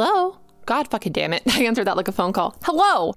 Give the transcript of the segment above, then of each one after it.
Hello? God fucking damn it. I answered that like a phone call. Hello.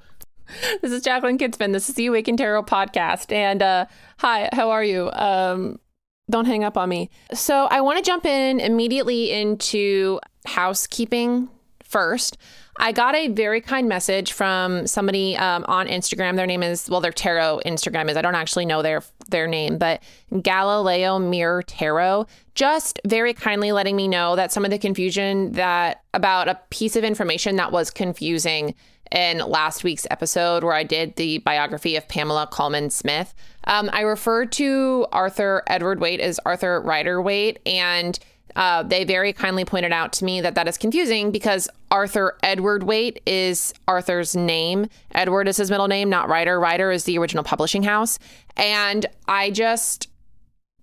This is Jacqueline Kidsman. This is the Awakened Tarot podcast. And uh, hi, how are you? Um, don't hang up on me. So I want to jump in immediately into housekeeping first. I got a very kind message from somebody um, on Instagram. Their name is well, their tarot Instagram is. I don't actually know their their name, but Galileo Mirror Tarot. Just very kindly letting me know that some of the confusion that about a piece of information that was confusing in last week's episode where I did the biography of Pamela Colman Smith. Um, I referred to Arthur Edward Waite as Arthur Rider Waite, and uh, they very kindly pointed out to me that that is confusing because Arthur Edward Waite is Arthur's name. Edward is his middle name, not Rider. Rider is the original publishing house. And I just,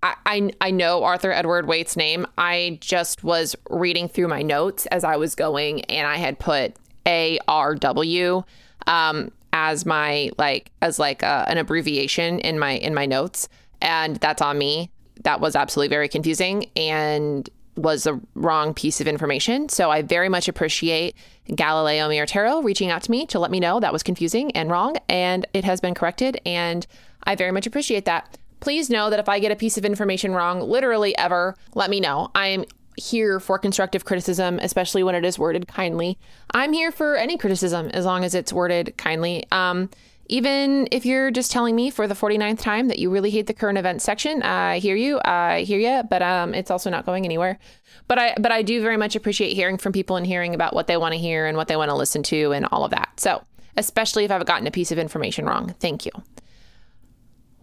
I, I, I know Arthur Edward Waite's name. I just was reading through my notes as I was going, and I had put A R W um, as my like as like uh, an abbreviation in my in my notes, and that's on me. That was absolutely very confusing, and was the wrong piece of information. So I very much appreciate Galileo Mirror reaching out to me to let me know that was confusing and wrong, and it has been corrected. And I very much appreciate that. Please know that if I get a piece of information wrong, literally ever, let me know. I am here for constructive criticism, especially when it is worded kindly. I'm here for any criticism as long as it's worded kindly. Um, even if you're just telling me for the 49th time that you really hate the current events section, I hear you. I hear you, but um, it's also not going anywhere. But I but I do very much appreciate hearing from people and hearing about what they want to hear and what they want to listen to and all of that. So, especially if I've gotten a piece of information wrong. Thank you.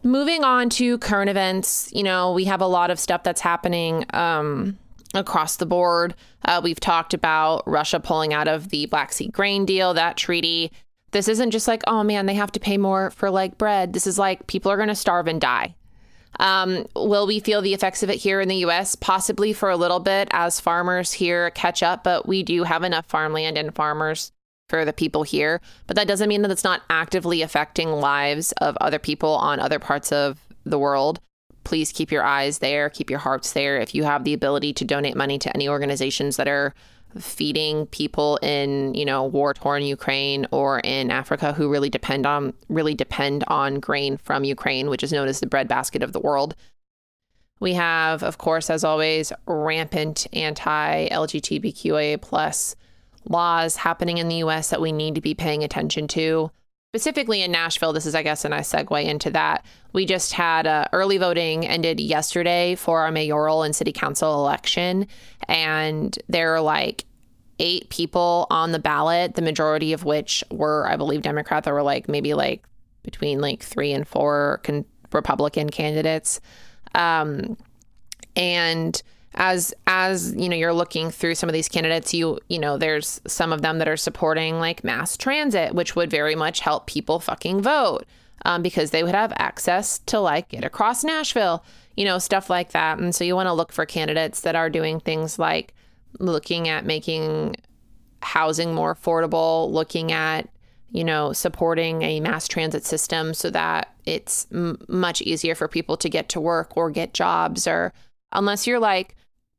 Moving on to current events, you know, we have a lot of stuff that's happening um, across the board. Uh, we've talked about Russia pulling out of the Black Sea grain deal, that treaty. This isn't just like, oh man, they have to pay more for like bread. This is like people are going to starve and die. Um, will we feel the effects of it here in the US? Possibly for a little bit as farmers here catch up, but we do have enough farmland and farmers for the people here. But that doesn't mean that it's not actively affecting lives of other people on other parts of the world. Please keep your eyes there, keep your hearts there. If you have the ability to donate money to any organizations that are feeding people in you know war torn Ukraine or in Africa who really depend on really depend on grain from Ukraine, which is known as the breadbasket of the world. We have, of course, as always, rampant anti LGBTQIA plus laws happening in the U.S. that we need to be paying attention to. Specifically in Nashville, this is, I guess, a nice segue into that. We just had uh, early voting ended yesterday for our mayoral and city council election, and there are like eight people on the ballot, the majority of which were, I believe, Democrat. There were like maybe like between like three and four con- Republican candidates, um, and as as you know you're looking through some of these candidates you you know there's some of them that are supporting like mass transit which would very much help people fucking vote um, because they would have access to like get across nashville you know stuff like that. And so you want to look for candidates that are doing things like looking at making housing more affordable looking at you know supporting a mass transit system so that it's m- much easier for people to get to work or get jobs or unless you're like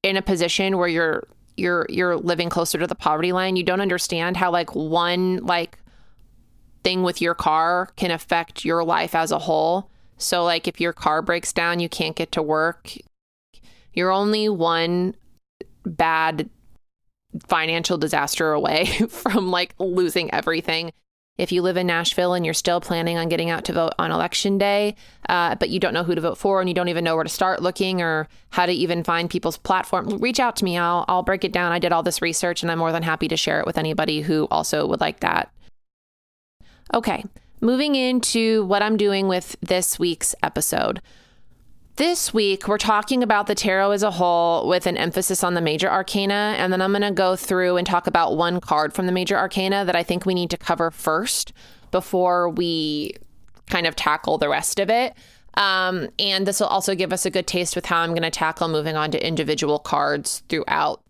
in a position where you're you're you're living closer to the poverty line, you don't understand how like one like thing with your car can affect your life as a whole. So like if your car breaks down, you can't get to work. You're only one bad financial disaster away from like losing everything. If you live in Nashville and you're still planning on getting out to vote on election day, uh, but you don't know who to vote for and you don't even know where to start looking or how to even find people's platform, reach out to me. I'll, I'll break it down. I did all this research and I'm more than happy to share it with anybody who also would like that. Okay, moving into what I'm doing with this week's episode. This week, we're talking about the tarot as a whole with an emphasis on the major arcana. And then I'm going to go through and talk about one card from the major arcana that I think we need to cover first before we kind of tackle the rest of it. Um, and this will also give us a good taste with how I'm going to tackle moving on to individual cards throughout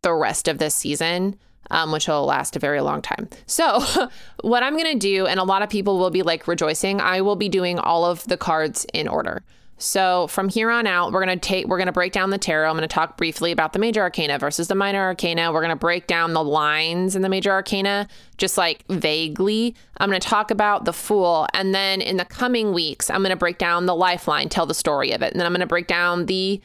the rest of this season. Um, which will last a very long time. So, what I'm going to do, and a lot of people will be like rejoicing, I will be doing all of the cards in order. So from here on out, we're gonna take we're gonna break down the tarot. I'm gonna talk briefly about the major arcana versus the minor arcana. We're gonna break down the lines in the major arcana, just like vaguely. I'm gonna talk about the fool, and then in the coming weeks, I'm gonna break down the lifeline, tell the story of it, and then I'm gonna break down the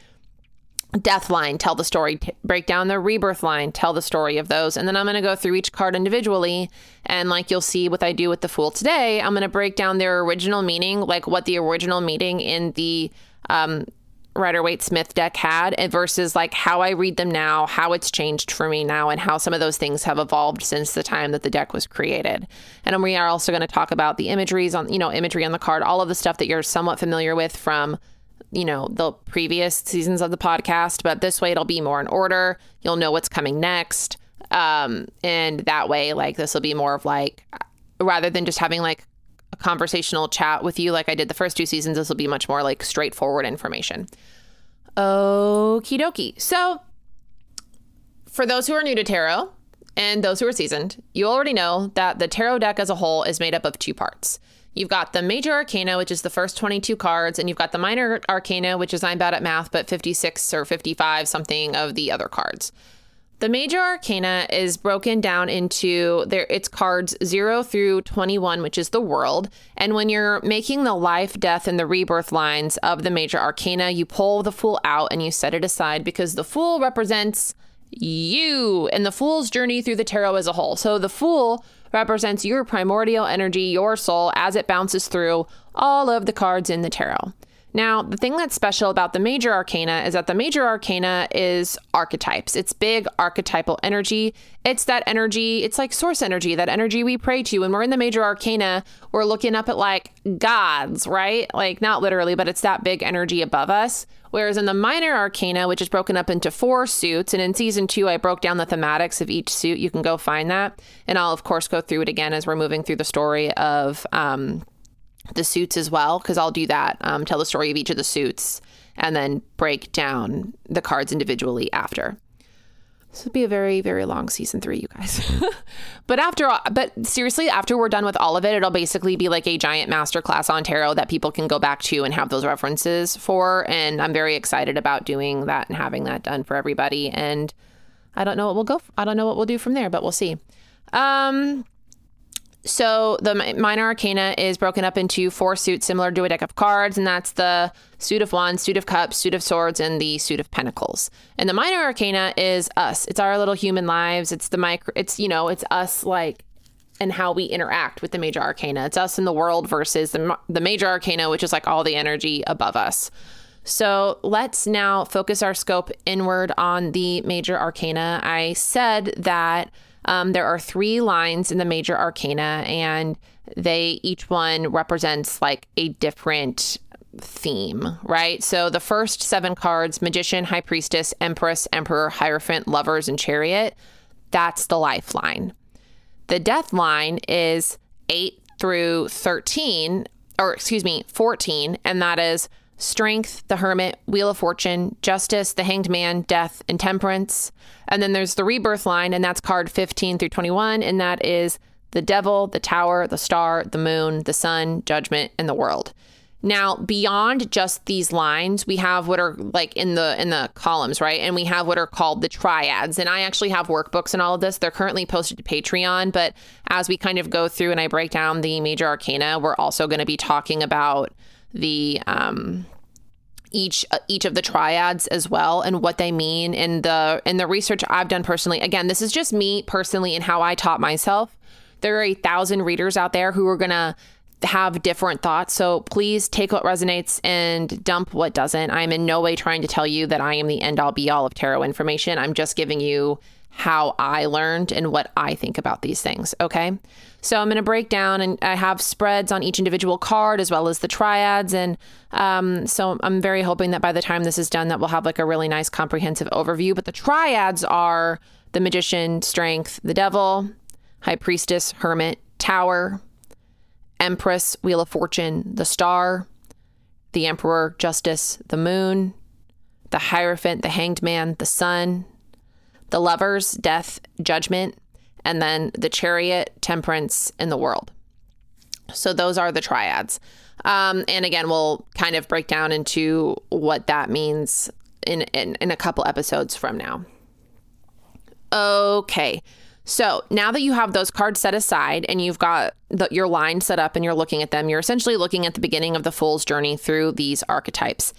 death line, tell the story, t- break down the rebirth line, tell the story of those. And then I'm going to go through each card individually. And like you'll see what I do with the Fool today, I'm going to break down their original meaning, like what the original meaning in the um, Rider Waite Smith deck had, and versus like how I read them now, how it's changed for me now, and how some of those things have evolved since the time that the deck was created. And we are also going to talk about the imageries on, you know, imagery on the card, all of the stuff that you're somewhat familiar with from you know, the previous seasons of the podcast, but this way it'll be more in order. You'll know what's coming next. Um, and that way, like, this will be more of like, rather than just having like a conversational chat with you like I did the first two seasons, this will be much more like straightforward information. Okie dokie. So, for those who are new to tarot and those who are seasoned, you already know that the tarot deck as a whole is made up of two parts. You've got the major arcana, which is the first 22 cards, and you've got the minor arcana, which is I'm bad at math, but 56 or 55 something of the other cards. The major arcana is broken down into there its cards 0 through 21, which is the world. And when you're making the life, death and the rebirth lines of the major arcana, you pull the fool out and you set it aside because the fool represents you and the fool's journey through the tarot as a whole. So the fool represents your primordial energy, your soul, as it bounces through all of the cards in the tarot. Now, the thing that's special about the major arcana is that the major arcana is archetypes. It's big archetypal energy. It's that energy, it's like source energy, that energy we pray to. When we're in the major arcana, we're looking up at like gods, right? Like not literally, but it's that big energy above us. Whereas in the minor arcana, which is broken up into four suits, and in season two, I broke down the thematics of each suit. You can go find that. And I'll, of course, go through it again as we're moving through the story of um, the suits as well, because I'll do that, um, tell the story of each of the suits, and then break down the cards individually after. This would be a very, very long season three, you guys. but after all, but seriously, after we're done with all of it, it'll basically be like a giant masterclass on tarot that people can go back to and have those references for. And I'm very excited about doing that and having that done for everybody. And I don't know what we'll go. I don't know what we'll do from there, but we'll see. Um, so the minor arcana is broken up into four suits similar to a deck of cards, and that's the suit of wands, suit of cups, suit of swords, and the suit of pentacles. And the minor arcana is us. It's our little human lives. It's the micro. It's you know, it's us like and how we interact with the major arcana. It's us in the world versus the the major arcana, which is like all the energy above us. So let's now focus our scope inward on the major arcana. I said that um, there are three lines in the major arcana, and they each one represents like a different theme, right? So the first seven cards Magician, High Priestess, Empress, Emperor, Hierophant, Lovers, and Chariot that's the lifeline. The death line is 8 through 13, or excuse me, 14, and that is Strength, the Hermit, Wheel of Fortune, Justice, the Hanged Man, Death, and Temperance. And then there's the Rebirth line, and that's card 15 through 21, and that is the Devil, the Tower, the Star, the Moon, the Sun, Judgment, and the World. Now, beyond just these lines, we have what are like in the in the columns, right? And we have what are called the triads. And I actually have workbooks and all of this. They're currently posted to Patreon, but as we kind of go through and I break down the major arcana, we're also going to be talking about the um, each uh, each of the triads as well and what they mean in the in the research I've done personally. Again, this is just me personally and how I taught myself. There are a thousand readers out there who are gonna have different thoughts. So please take what resonates and dump what doesn't. I'm in no way trying to tell you that I am the end all be all of tarot information. I'm just giving you how I learned and what I think about these things. Okay. So I'm going to break down and I have spreads on each individual card as well as the triads. And um, so I'm very hoping that by the time this is done, that we'll have like a really nice comprehensive overview. But the triads are the magician, strength, the devil, high priestess, hermit, tower, empress, wheel of fortune, the star, the emperor, justice, the moon, the hierophant, the hanged man, the sun, the lovers, death, judgment, and then the chariot, temperance, and the world. So those are the triads. Um, and again, we'll kind of break down into what that means in, in, in a couple episodes from now. Okay. So now that you have those cards set aside and you've got the, your line set up and you're looking at them, you're essentially looking at the beginning of the Fool's journey through these archetypes.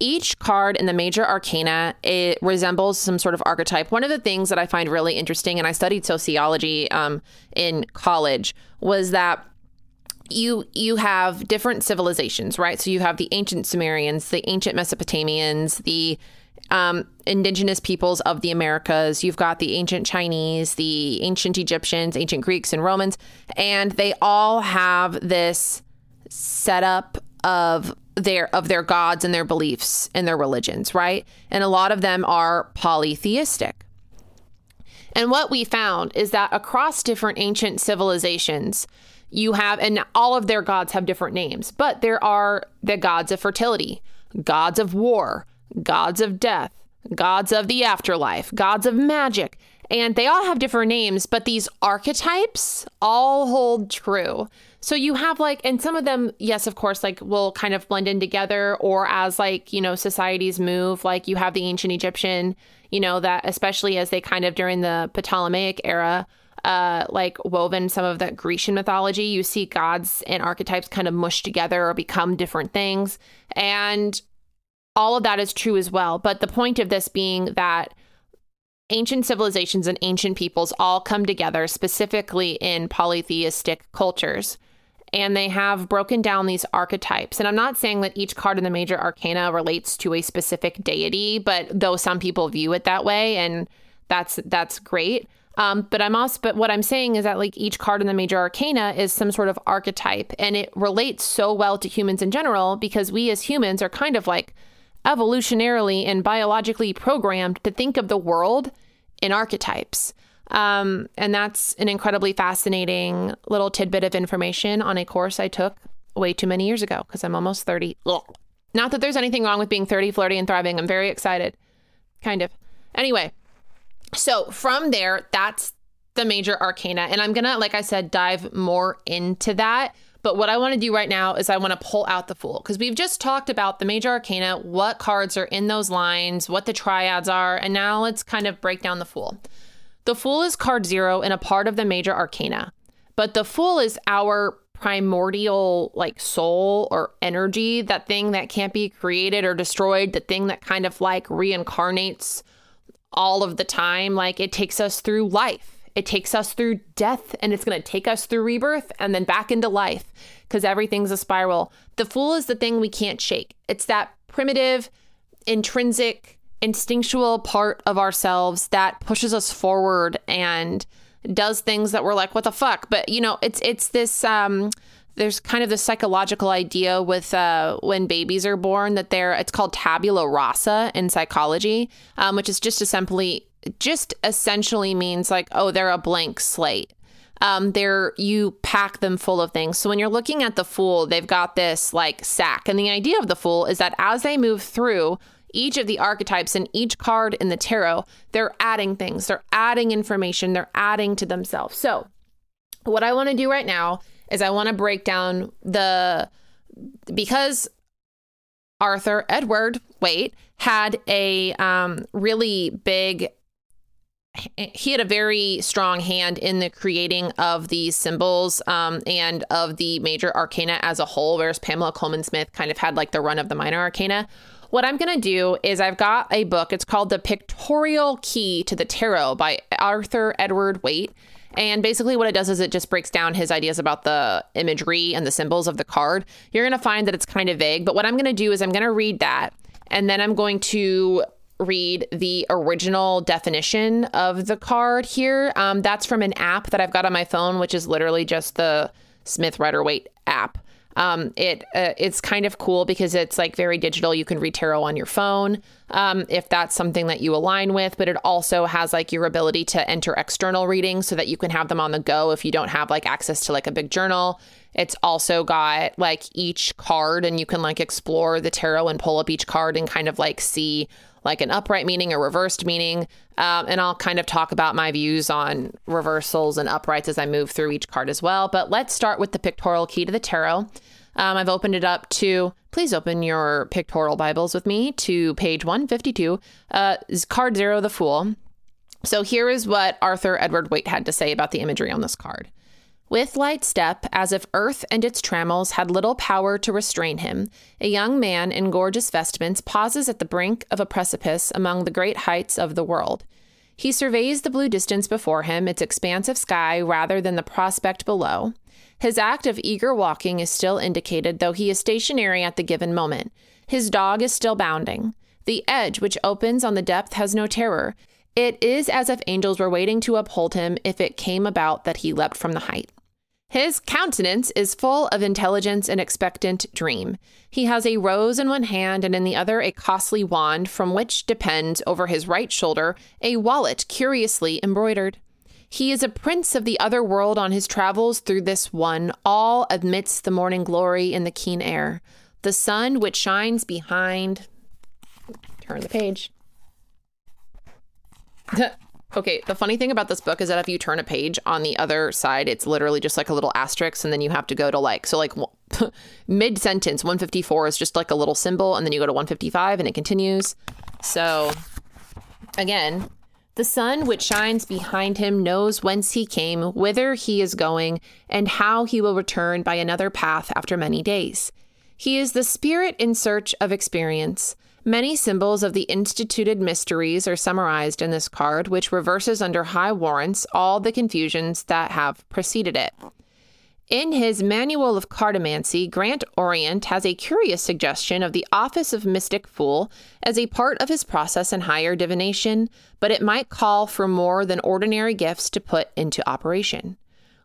Each card in the major arcana it resembles some sort of archetype. One of the things that I find really interesting, and I studied sociology um, in college, was that you you have different civilizations, right? So you have the ancient Sumerians, the ancient Mesopotamians, the um, indigenous peoples of the Americas. You've got the ancient Chinese, the ancient Egyptians, ancient Greeks, and Romans, and they all have this setup of their of their gods and their beliefs and their religions, right? And a lot of them are polytheistic. And what we found is that across different ancient civilizations, you have, and all of their gods have different names, but there are the gods of fertility, gods of war, gods of death, gods of the afterlife, gods of magic. And they all have different names, but these archetypes all hold true. So you have like, and some of them, yes, of course, like will kind of blend in together, or as like, you know, societies move, like you have the ancient Egyptian, you know, that especially as they kind of during the Ptolemaic era, uh, like woven some of that Grecian mythology, you see gods and archetypes kind of mush together or become different things. And all of that is true as well. But the point of this being that ancient civilizations and ancient peoples all come together specifically in polytheistic cultures. And they have broken down these archetypes. And I'm not saying that each card in the major arcana relates to a specific deity, but though some people view it that way, and that's that's great. Um, but I'm also, but what I'm saying is that like each card in the major arcana is some sort of archetype, and it relates so well to humans in general because we as humans are kind of like evolutionarily and biologically programmed to think of the world in archetypes. Um, and that's an incredibly fascinating little tidbit of information on a course I took way too many years ago because I'm almost 30. Ugh. Not that there's anything wrong with being 30, flirty, and thriving. I'm very excited. Kind of. Anyway, so from there, that's the major arcana. And I'm going to, like I said, dive more into that but what I want to do right now is I want to pull out the Fool because we've just talked about the major arcana, what cards are in those lines, what the triads are, and now let's kind of break down the Fool. The Fool is card zero and a part of the major arcana, but the Fool is our primordial like soul or energy, that thing that can't be created or destroyed, the thing that kind of like reincarnates all of the time. Like it takes us through life it takes us through death and it's going to take us through rebirth and then back into life because everything's a spiral. The fool is the thing we can't shake. It's that primitive, intrinsic, instinctual part of ourselves that pushes us forward and does things that we're like, what the fuck? But you know, it's it's this um there's kind of this psychological idea with uh, when babies are born that they're it's called tabula rasa in psychology, um, which is just simply just essentially means like, oh, they're a blank slate. Um, they're you pack them full of things. So when you're looking at the fool, they've got this like sack. And the idea of the fool is that as they move through each of the archetypes and each card in the tarot, they're adding things, they're adding information, they're adding to themselves. So what I want to do right now is I want to break down the because Arthur Edward Waite had a um, really big he had a very strong hand in the creating of these symbols um, and of the major arcana as a whole, whereas Pamela Colman Smith kind of had like the run of the minor arcana. What I'm going to do is I've got a book. It's called The Pictorial Key to the Tarot by Arthur Edward Waite. And basically, what it does is it just breaks down his ideas about the imagery and the symbols of the card. You're going to find that it's kind of vague, but what I'm going to do is I'm going to read that and then I'm going to read the original definition of the card here. Um, that's from an app that I've got on my phone, which is literally just the Smith Rider Waite app. Um, it uh, it's kind of cool because it's like very digital. You can read tarot on your phone um, if that's something that you align with, but it also has like your ability to enter external readings so that you can have them on the go if you don't have like access to like a big journal. It's also got like each card, and you can like explore the tarot and pull up each card and kind of like see like an upright meaning, a reversed meaning. Um, and I'll kind of talk about my views on reversals and uprights as I move through each card as well. But let's start with the pictorial key to the tarot. Um, I've opened it up to, please open your pictorial Bibles with me to page 152, uh, card zero, the Fool. So here is what Arthur Edward Waite had to say about the imagery on this card. With light step, as if earth and its trammels had little power to restrain him, a young man in gorgeous vestments pauses at the brink of a precipice among the great heights of the world. He surveys the blue distance before him, its expanse of sky rather than the prospect below. His act of eager walking is still indicated, though he is stationary at the given moment. His dog is still bounding. The edge which opens on the depth has no terror. It is as if angels were waiting to uphold him if it came about that he leapt from the height. His countenance is full of intelligence and expectant dream. He has a rose in one hand and in the other a costly wand, from which depends over his right shoulder a wallet curiously embroidered. He is a prince of the other world on his travels through this one, all amidst the morning glory in the keen air. The sun which shines behind. Turn the page. Okay, the funny thing about this book is that if you turn a page on the other side, it's literally just like a little asterisk, and then you have to go to like, so like mid sentence, 154 is just like a little symbol, and then you go to 155 and it continues. So again, the sun which shines behind him knows whence he came, whither he is going, and how he will return by another path after many days. He is the spirit in search of experience. Many symbols of the instituted mysteries are summarized in this card, which reverses under high warrants all the confusions that have preceded it. In his Manual of Cartomancy, Grand Orient has a curious suggestion of the office of mystic fool as a part of his process in higher divination, but it might call for more than ordinary gifts to put into operation.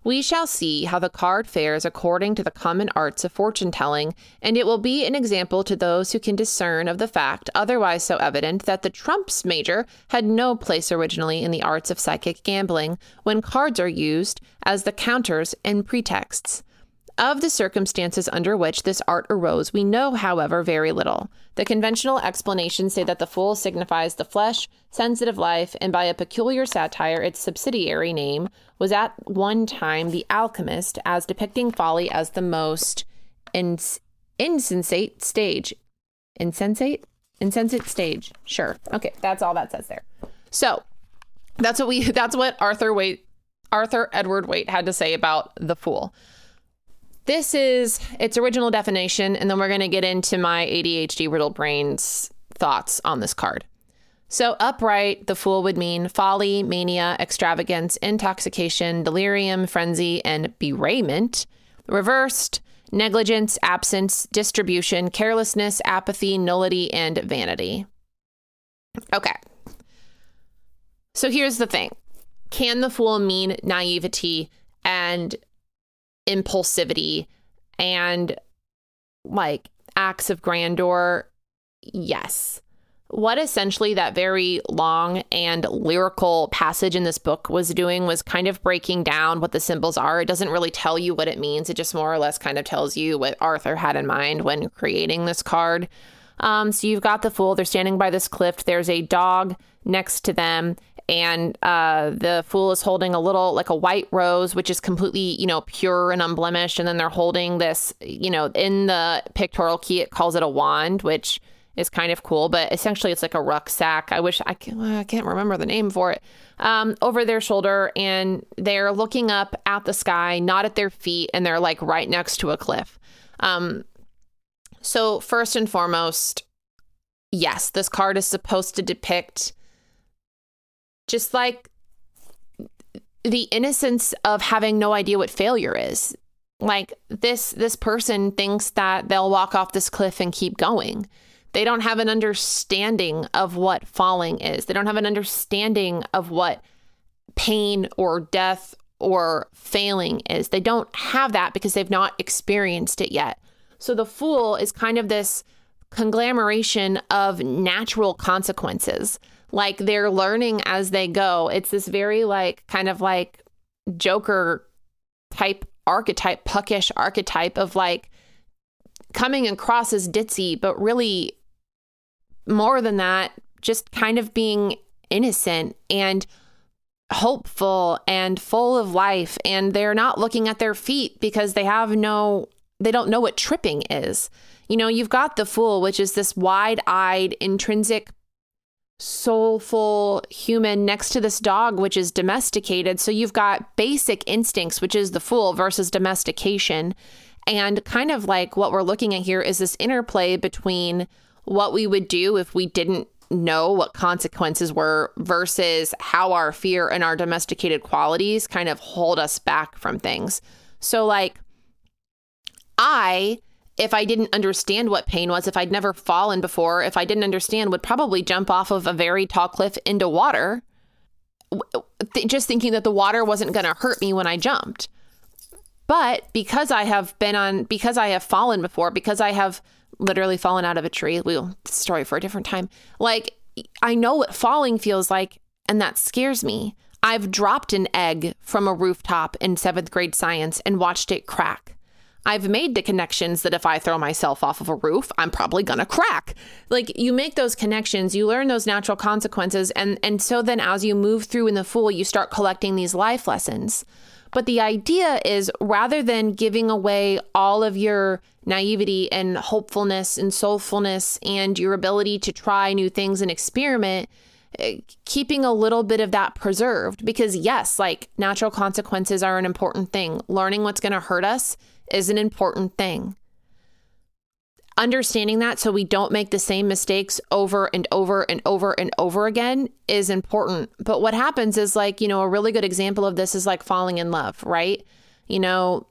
We shall see how the card fares according to the common arts of fortune telling, and it will be an example to those who can discern of the fact, otherwise so evident, that the trumps major had no place originally in the arts of psychic gambling, when cards are used as the counters and pretexts. Of the circumstances under which this art arose, we know, however, very little. The conventional explanations say that the fool signifies the flesh, sensitive life, and by a peculiar satire, its subsidiary name was at one time the alchemist, as depicting folly as the most ins- insensate stage. Insensate? Insensate stage. Sure. Okay, that's all that says there. So that's what we that's what Arthur Waite Arthur Edward Waite had to say about the fool. This is its original definition, and then we're going to get into my ADHD riddled brain's thoughts on this card. So, upright, the fool would mean folly, mania, extravagance, intoxication, delirium, frenzy, and bewrayment. Reversed, negligence, absence, distribution, carelessness, apathy, nullity, and vanity. Okay. So, here's the thing Can the fool mean naivety and impulsivity and like acts of grandeur, yes. What essentially that very long and lyrical passage in this book was doing was kind of breaking down what the symbols are. It doesn't really tell you what it means, it just more or less kind of tells you what Arthur had in mind when creating this card. Um, so you've got the fool, they're standing by this cliff, there's a dog next to them, and uh, the fool is holding a little like a white rose which is completely you know pure and unblemished. And then they're holding this you know in the pictorial key it calls it a wand which is kind of cool but essentially it's like a rucksack. I wish i, can, I can't remember the name for it. Um, over their shoulder and they're looking up at the sky not at their feet and they're like right next to a cliff. Um, so first and foremost yes this card is supposed to depict just like the innocence of having no idea what failure is. Like this this person thinks that they'll walk off this cliff and keep going. They don't have an understanding of what falling is. They don't have an understanding of what pain or death or failing is. They don't have that because they've not experienced it yet. So the fool is kind of this conglomeration of natural consequences like they're learning as they go. It's this very like kind of like Joker type archetype, puckish archetype of like coming across as ditzy, but really more than that, just kind of being innocent and hopeful and full of life and they're not looking at their feet because they have no they don't know what tripping is. You know, you've got the fool which is this wide-eyed intrinsic soulful human next to this dog which is domesticated. So you've got basic instincts which is the fool versus domestication. And kind of like what we're looking at here is this interplay between what we would do if we didn't know what consequences were versus how our fear and our domesticated qualities kind of hold us back from things. So, like, I, if I didn't understand what pain was, if I'd never fallen before, if I didn't understand, would probably jump off of a very tall cliff into water, just thinking that the water wasn't going to hurt me when I jumped. But because I have been on, because I have fallen before, because I have literally fallen out of a tree. We'll story for a different time. Like I know what falling feels like, and that scares me. I've dropped an egg from a rooftop in seventh grade science and watched it crack. I've made the connections that if I throw myself off of a roof, I'm probably gonna crack. Like you make those connections, you learn those natural consequences, and and so then as you move through in the fool, you start collecting these life lessons. But the idea is rather than giving away all of your naivety and hopefulness and soulfulness and your ability to try new things and experiment, eh, keeping a little bit of that preserved. Because, yes, like natural consequences are an important thing. Learning what's going to hurt us is an important thing understanding that so we don't make the same mistakes over and over and over and over again is important. But what happens is like, you know, a really good example of this is like falling in love, right? You know,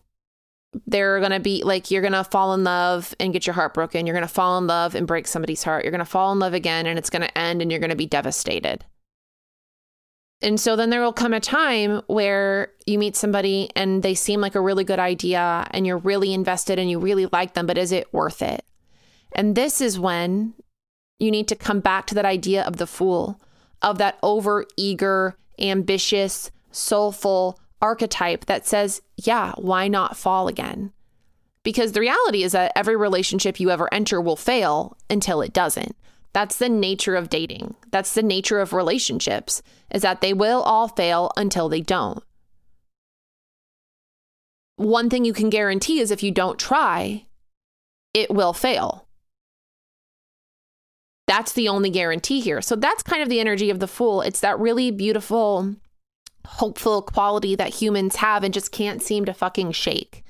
they're going to be like, you're going to fall in love and get your heart broken. You're going to fall in love and break somebody's heart. You're going to fall in love again and it's going to end and you're going to be devastated. And so then there will come a time where you meet somebody and they seem like a really good idea and you're really invested and you really like them, but is it worth it? And this is when you need to come back to that idea of the fool, of that over eager, ambitious, soulful archetype that says, yeah, why not fall again? Because the reality is that every relationship you ever enter will fail until it doesn't. That's the nature of dating. That's the nature of relationships, is that they will all fail until they don't. One thing you can guarantee is if you don't try, it will fail. That's the only guarantee here. So that's kind of the energy of the fool. It's that really beautiful, hopeful quality that humans have and just can't seem to fucking shake.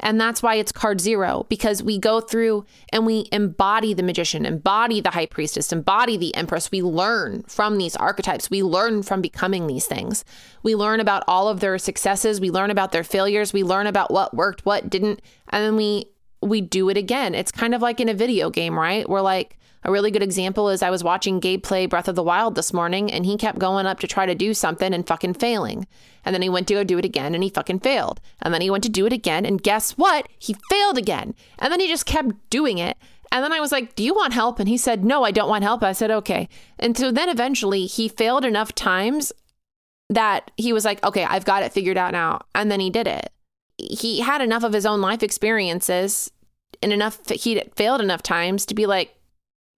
And that's why it's card zero, because we go through and we embody the magician, embody the high priestess, embody the empress. We learn from these archetypes. We learn from becoming these things. We learn about all of their successes. We learn about their failures. We learn about what worked, what didn't. And then we we do it again. It's kind of like in a video game, right? We're like, a really good example is I was watching Gabe play Breath of the Wild this morning and he kept going up to try to do something and fucking failing. And then he went to go do it again and he fucking failed. And then he went to do it again and guess what? He failed again. And then he just kept doing it. And then I was like, Do you want help? And he said, No, I don't want help. I said, Okay. And so then eventually he failed enough times that he was like, Okay, I've got it figured out now. And then he did it. He had enough of his own life experiences and enough, he failed enough times to be like,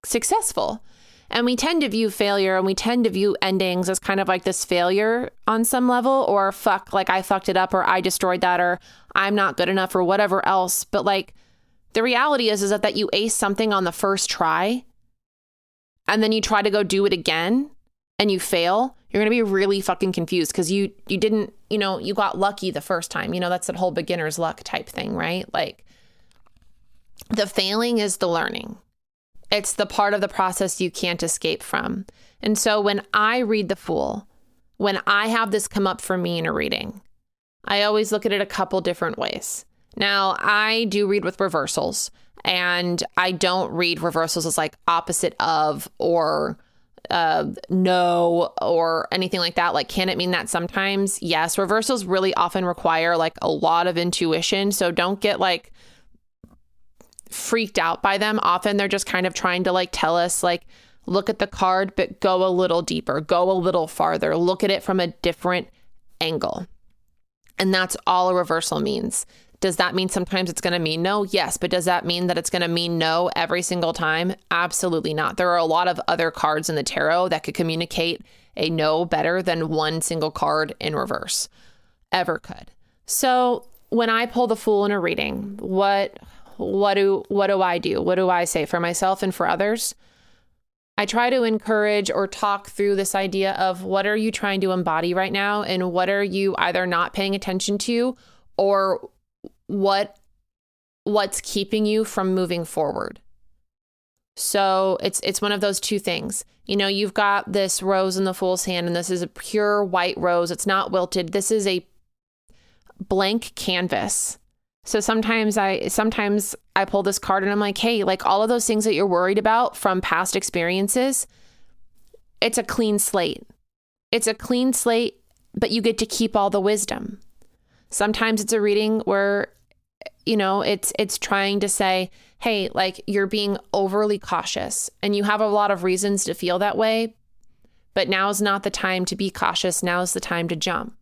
successful. And we tend to view failure and we tend to view endings as kind of like this failure on some level, or fuck, like I fucked it up, or I destroyed that, or I'm not good enough, or whatever else. But like the reality is, is that, that you ace something on the first try and then you try to go do it again and you fail, you're going to be really fucking confused because you you didn't, you know, you got lucky the first time. You know, that's that whole beginner's luck type thing, right? Like the failing is the learning. It's the part of the process you can't escape from. And so when I read The Fool, when I have this come up for me in a reading, I always look at it a couple different ways. Now, I do read with reversals, and I don't read reversals as like opposite of or uh, no or anything like that. Like, can it mean that sometimes? Yes. Reversals really often require like a lot of intuition. So don't get like freaked out by them. Often they're just kind of trying to like tell us, like, look at the card, but go a little deeper, go a little farther, look at it from a different angle. And that's all a reversal means Does that mean sometimes it's going to mean no? Yes. But does that mean that it's going to mean no every single time? Absolutely not. There are a lot of other cards in the tarot that could communicate a no better than one single card in reverse ever could. So when I pull the fool in a reading, what what do what do I do? What do I say for myself and for others? I try to encourage or talk through this idea of what are you trying to embody right now and what are you either not paying attention to or what what's keeping you from moving forward. So it's it's one of those two things. You know, you've got this rose in the fool's hand and this is a pure white rose. It's not wilted. This is a blank canvas. So sometimes I sometimes I pull this card and I'm like, "Hey, like all of those things that you're worried about from past experiences, it's a clean slate. It's a clean slate, but you get to keep all the wisdom." Sometimes it's a reading where you know, it's it's trying to say, "Hey, like you're being overly cautious and you have a lot of reasons to feel that way, but now's not the time to be cautious. Now's the time to jump."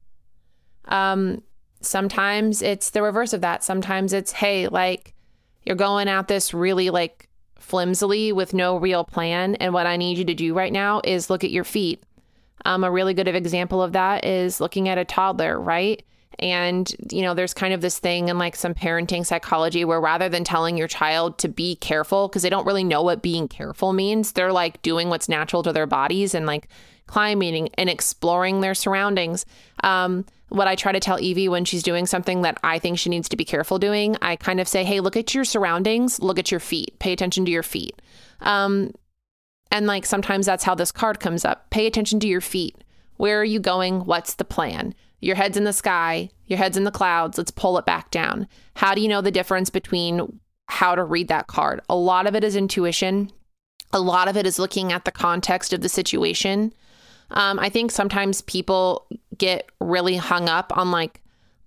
Um Sometimes it's the reverse of that. Sometimes it's, hey, like you're going at this really like flimsily with no real plan. And what I need you to do right now is look at your feet. Um, a really good example of that is looking at a toddler, right? And, you know, there's kind of this thing in like some parenting psychology where rather than telling your child to be careful, because they don't really know what being careful means, they're like doing what's natural to their bodies and like climbing and exploring their surroundings. Um, what I try to tell Evie when she's doing something that I think she needs to be careful doing, I kind of say, hey, look at your surroundings, look at your feet, pay attention to your feet. Um, and like sometimes that's how this card comes up pay attention to your feet. Where are you going? What's the plan? Your head's in the sky, your head's in the clouds. Let's pull it back down. How do you know the difference between how to read that card? A lot of it is intuition, a lot of it is looking at the context of the situation. Um, I think sometimes people get really hung up on like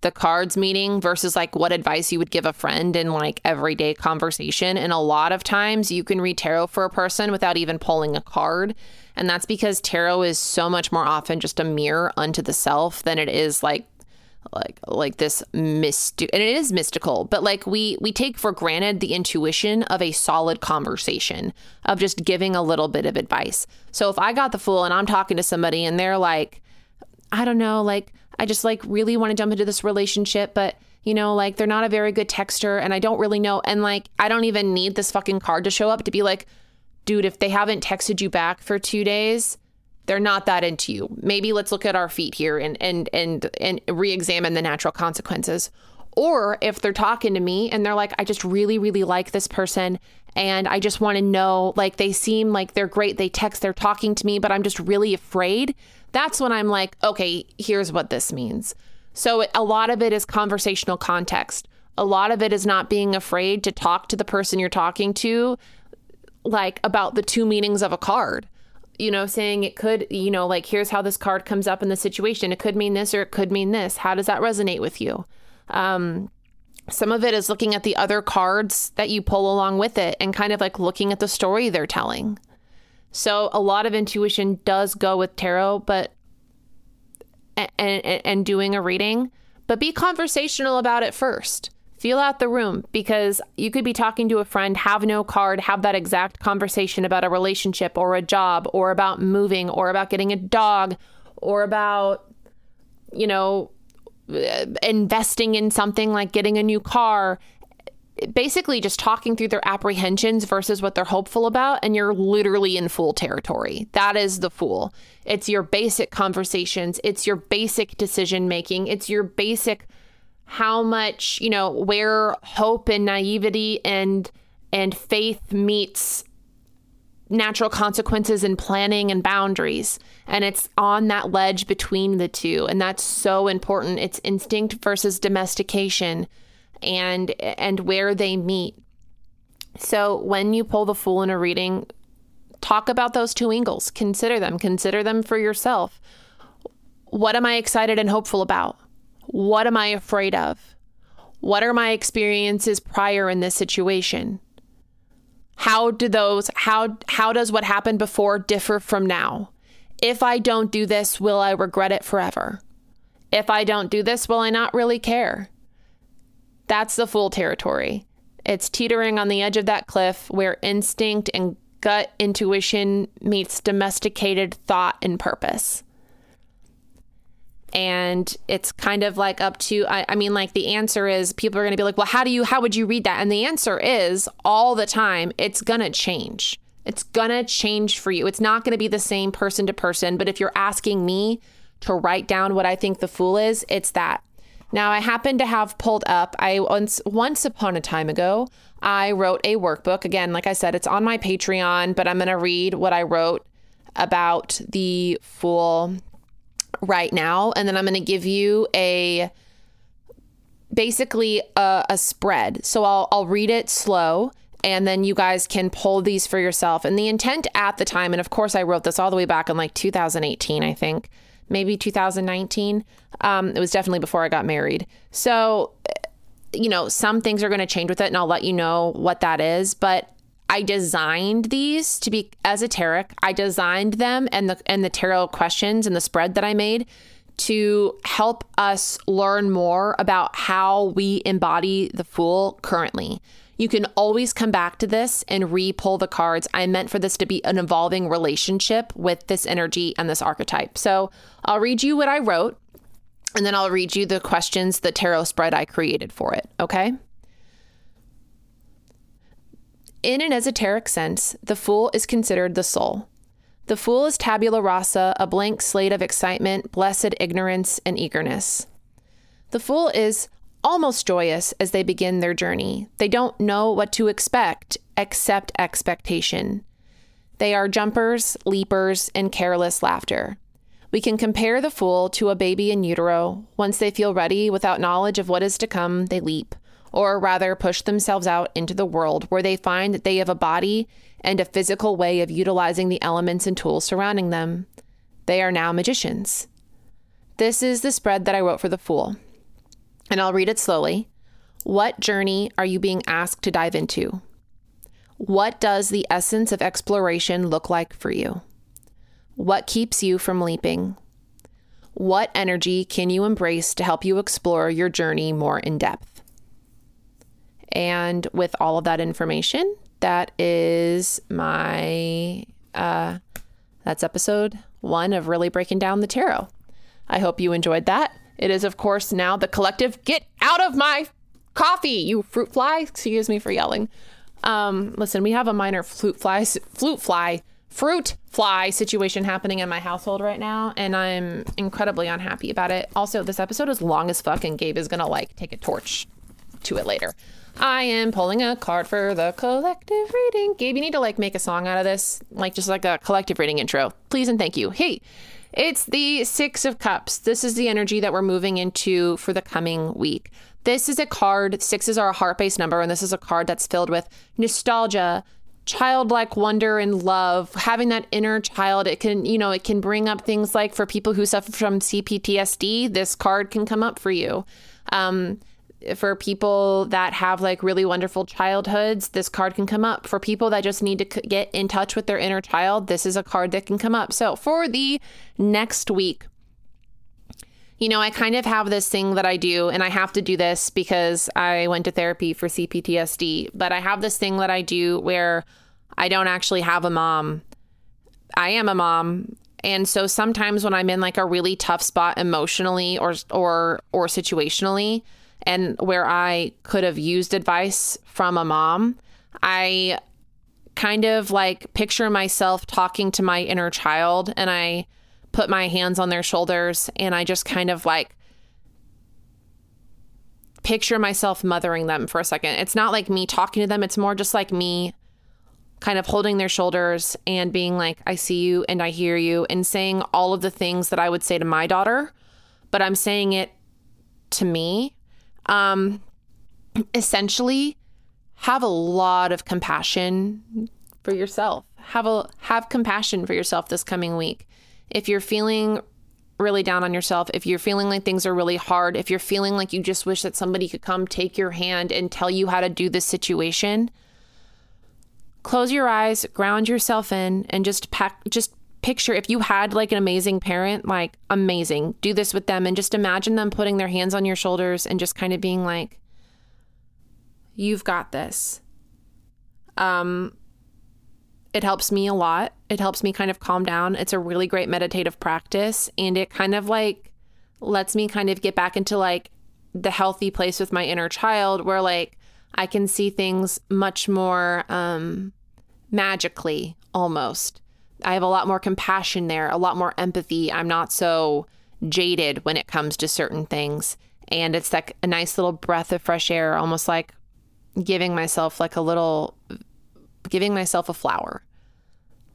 the cards meeting versus like what advice you would give a friend in like everyday conversation. And a lot of times you can read tarot for a person without even pulling a card. And that's because tarot is so much more often just a mirror unto the self than it is like like like this mystic and it is mystical but like we we take for granted the intuition of a solid conversation of just giving a little bit of advice so if i got the fool and i'm talking to somebody and they're like i don't know like i just like really want to jump into this relationship but you know like they're not a very good texter and i don't really know and like i don't even need this fucking card to show up to be like dude if they haven't texted you back for 2 days they're not that into you. Maybe let's look at our feet here and and and and re-examine the natural consequences. Or if they're talking to me and they're like, I just really, really like this person and I just want to know, like, they seem like they're great. They text, they're talking to me, but I'm just really afraid. That's when I'm like, okay, here's what this means. So a lot of it is conversational context. A lot of it is not being afraid to talk to the person you're talking to, like about the two meanings of a card you know, saying it could, you know, like here's how this card comes up in the situation. It could mean this or it could mean this. How does that resonate with you? Um, some of it is looking at the other cards that you pull along with it and kind of like looking at the story they're telling. So a lot of intuition does go with tarot, but and, and, and doing a reading, but be conversational about it first feel out the room because you could be talking to a friend, have no card, have that exact conversation about a relationship or a job or about moving or about getting a dog or about, you know, uh, investing in something like getting a new car. Basically, just talking through their apprehensions versus what they're hopeful about, and you're literally in fool territory. That is the fool. It's your basic conversations, it's your basic decision making, it's your basic how much, you know, where hope and naivety and and faith meets natural consequences and planning and boundaries. And it's on that ledge between the two. And that's so important. It's instinct versus domestication and and where they meet. So when you pull the fool in a reading, talk about those two angles. Consider them. Consider them for yourself. What am I excited and hopeful about? What am I afraid of? What are my experiences prior in this situation? How do those how how does what happened before differ from now? If I don't do this, will I regret it forever? If I don't do this, will I not really care? That's the fool territory. It's teetering on the edge of that cliff where instinct and gut intuition meets domesticated thought and purpose. And it's kind of like up to, I, I mean, like the answer is people are going to be like, well, how do you, how would you read that? And the answer is all the time, it's going to change. It's going to change for you. It's not going to be the same person to person. But if you're asking me to write down what I think the fool is, it's that. Now, I happen to have pulled up, I once, once upon a time ago, I wrote a workbook. Again, like I said, it's on my Patreon, but I'm going to read what I wrote about the fool right now. And then I'm going to give you a basically a, a spread. So I'll, I'll read it slow and then you guys can pull these for yourself. And the intent at the time, and of course, I wrote this all the way back in like 2018, I think, maybe 2019. Um, it was definitely before I got married. So, you know, some things are going to change with it, and I'll let you know what that is. But I designed these to be esoteric. I designed them and the and the tarot questions and the spread that I made to help us learn more about how we embody the fool currently. You can always come back to this and re pull the cards. I meant for this to be an evolving relationship with this energy and this archetype. So I'll read you what I wrote and then I'll read you the questions, the tarot spread I created for it. Okay. In an esoteric sense, the fool is considered the soul. The fool is tabula rasa, a blank slate of excitement, blessed ignorance, and eagerness. The fool is almost joyous as they begin their journey. They don't know what to expect except expectation. They are jumpers, leapers, and careless laughter. We can compare the fool to a baby in utero. Once they feel ready, without knowledge of what is to come, they leap, or rather push themselves out into the world where they find that they have a body and a physical way of utilizing the elements and tools surrounding them. They are now magicians. This is the spread that I wrote for the fool and I'll read it slowly. What journey are you being asked to dive into? What does the essence of exploration look like for you? What keeps you from leaping? What energy can you embrace to help you explore your journey more in depth? And with all of that information, that is my uh, that's episode one of really breaking down the tarot. I hope you enjoyed that. It is, of course, now the collective get out of my coffee, you fruit fly. Excuse me for yelling. Um, listen, we have a minor flute fly, flute fly, fruit fly situation happening in my household right now, and I'm incredibly unhappy about it. Also, this episode is long as fuck, and Gabe is gonna like take a torch to it later. I am pulling a card for the collective reading. Gabe, you need to like make a song out of this, like just like a collective reading intro, please and thank you. Hey, it's the Six of Cups. This is the energy that we're moving into for the coming week. This is a card, sixes are a heart based number, and this is a card that's filled with nostalgia, childlike wonder and love, having that inner child. It can, you know, it can bring up things like for people who suffer from CPTSD, this card can come up for you. Um, for people that have like really wonderful childhoods, this card can come up. For people that just need to get in touch with their inner child, this is a card that can come up. So for the next week, you know, I kind of have this thing that I do, and I have to do this because I went to therapy for CPTSD, but I have this thing that I do where I don't actually have a mom. I am a mom. And so sometimes when I'm in like a really tough spot emotionally or or or situationally, and where I could have used advice from a mom, I kind of like picture myself talking to my inner child and I put my hands on their shoulders and I just kind of like picture myself mothering them for a second. It's not like me talking to them, it's more just like me kind of holding their shoulders and being like, I see you and I hear you, and saying all of the things that I would say to my daughter, but I'm saying it to me um, essentially have a lot of compassion for yourself. Have a have compassion for yourself this coming week. If you're feeling really down on yourself, if you're feeling like things are really hard, if you're feeling like you just wish that somebody could come take your hand and tell you how to do this situation, close your eyes, ground yourself in and just pack just picture if you had like an amazing parent, like amazing, do this with them and just imagine them putting their hands on your shoulders and just kind of being like, You've got this. Um, it helps me a lot. It helps me kind of calm down. It's a really great meditative practice. And it kind of like lets me kind of get back into like the healthy place with my inner child where like I can see things much more um, magically almost. I have a lot more compassion there, a lot more empathy. I'm not so jaded when it comes to certain things. And it's like a nice little breath of fresh air, almost like giving myself like a little, giving myself a flower.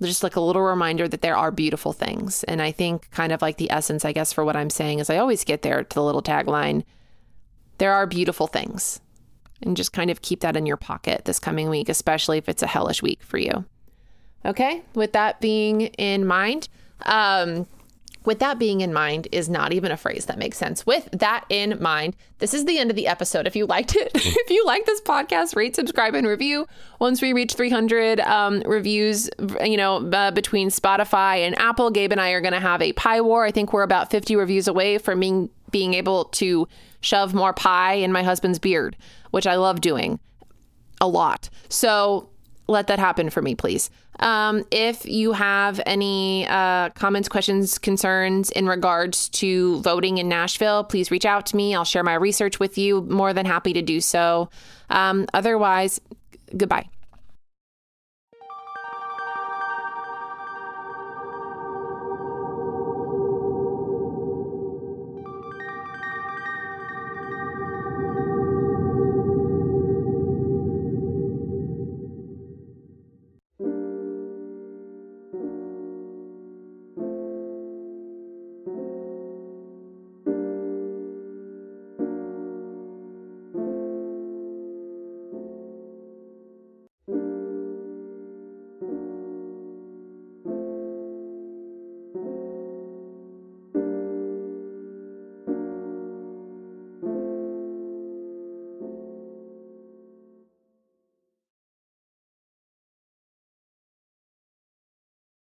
Just like a little reminder that there are beautiful things. And I think kind of like the essence, I guess, for what I'm saying is I always get there to the little tagline there are beautiful things. And just kind of keep that in your pocket this coming week, especially if it's a hellish week for you. Okay, with that being in mind, um, with that being in mind is not even a phrase that makes sense. With that in mind, this is the end of the episode. If you liked it, if you like this podcast, rate, subscribe, and review. Once we reach 300 um, reviews, you know, uh, between Spotify and Apple, Gabe and I are going to have a pie war. I think we're about 50 reviews away from being, being able to shove more pie in my husband's beard, which I love doing a lot. So let that happen for me, please. Um, if you have any uh, comments, questions, concerns in regards to voting in Nashville, please reach out to me. I'll share my research with you. More than happy to do so. Um, otherwise, goodbye.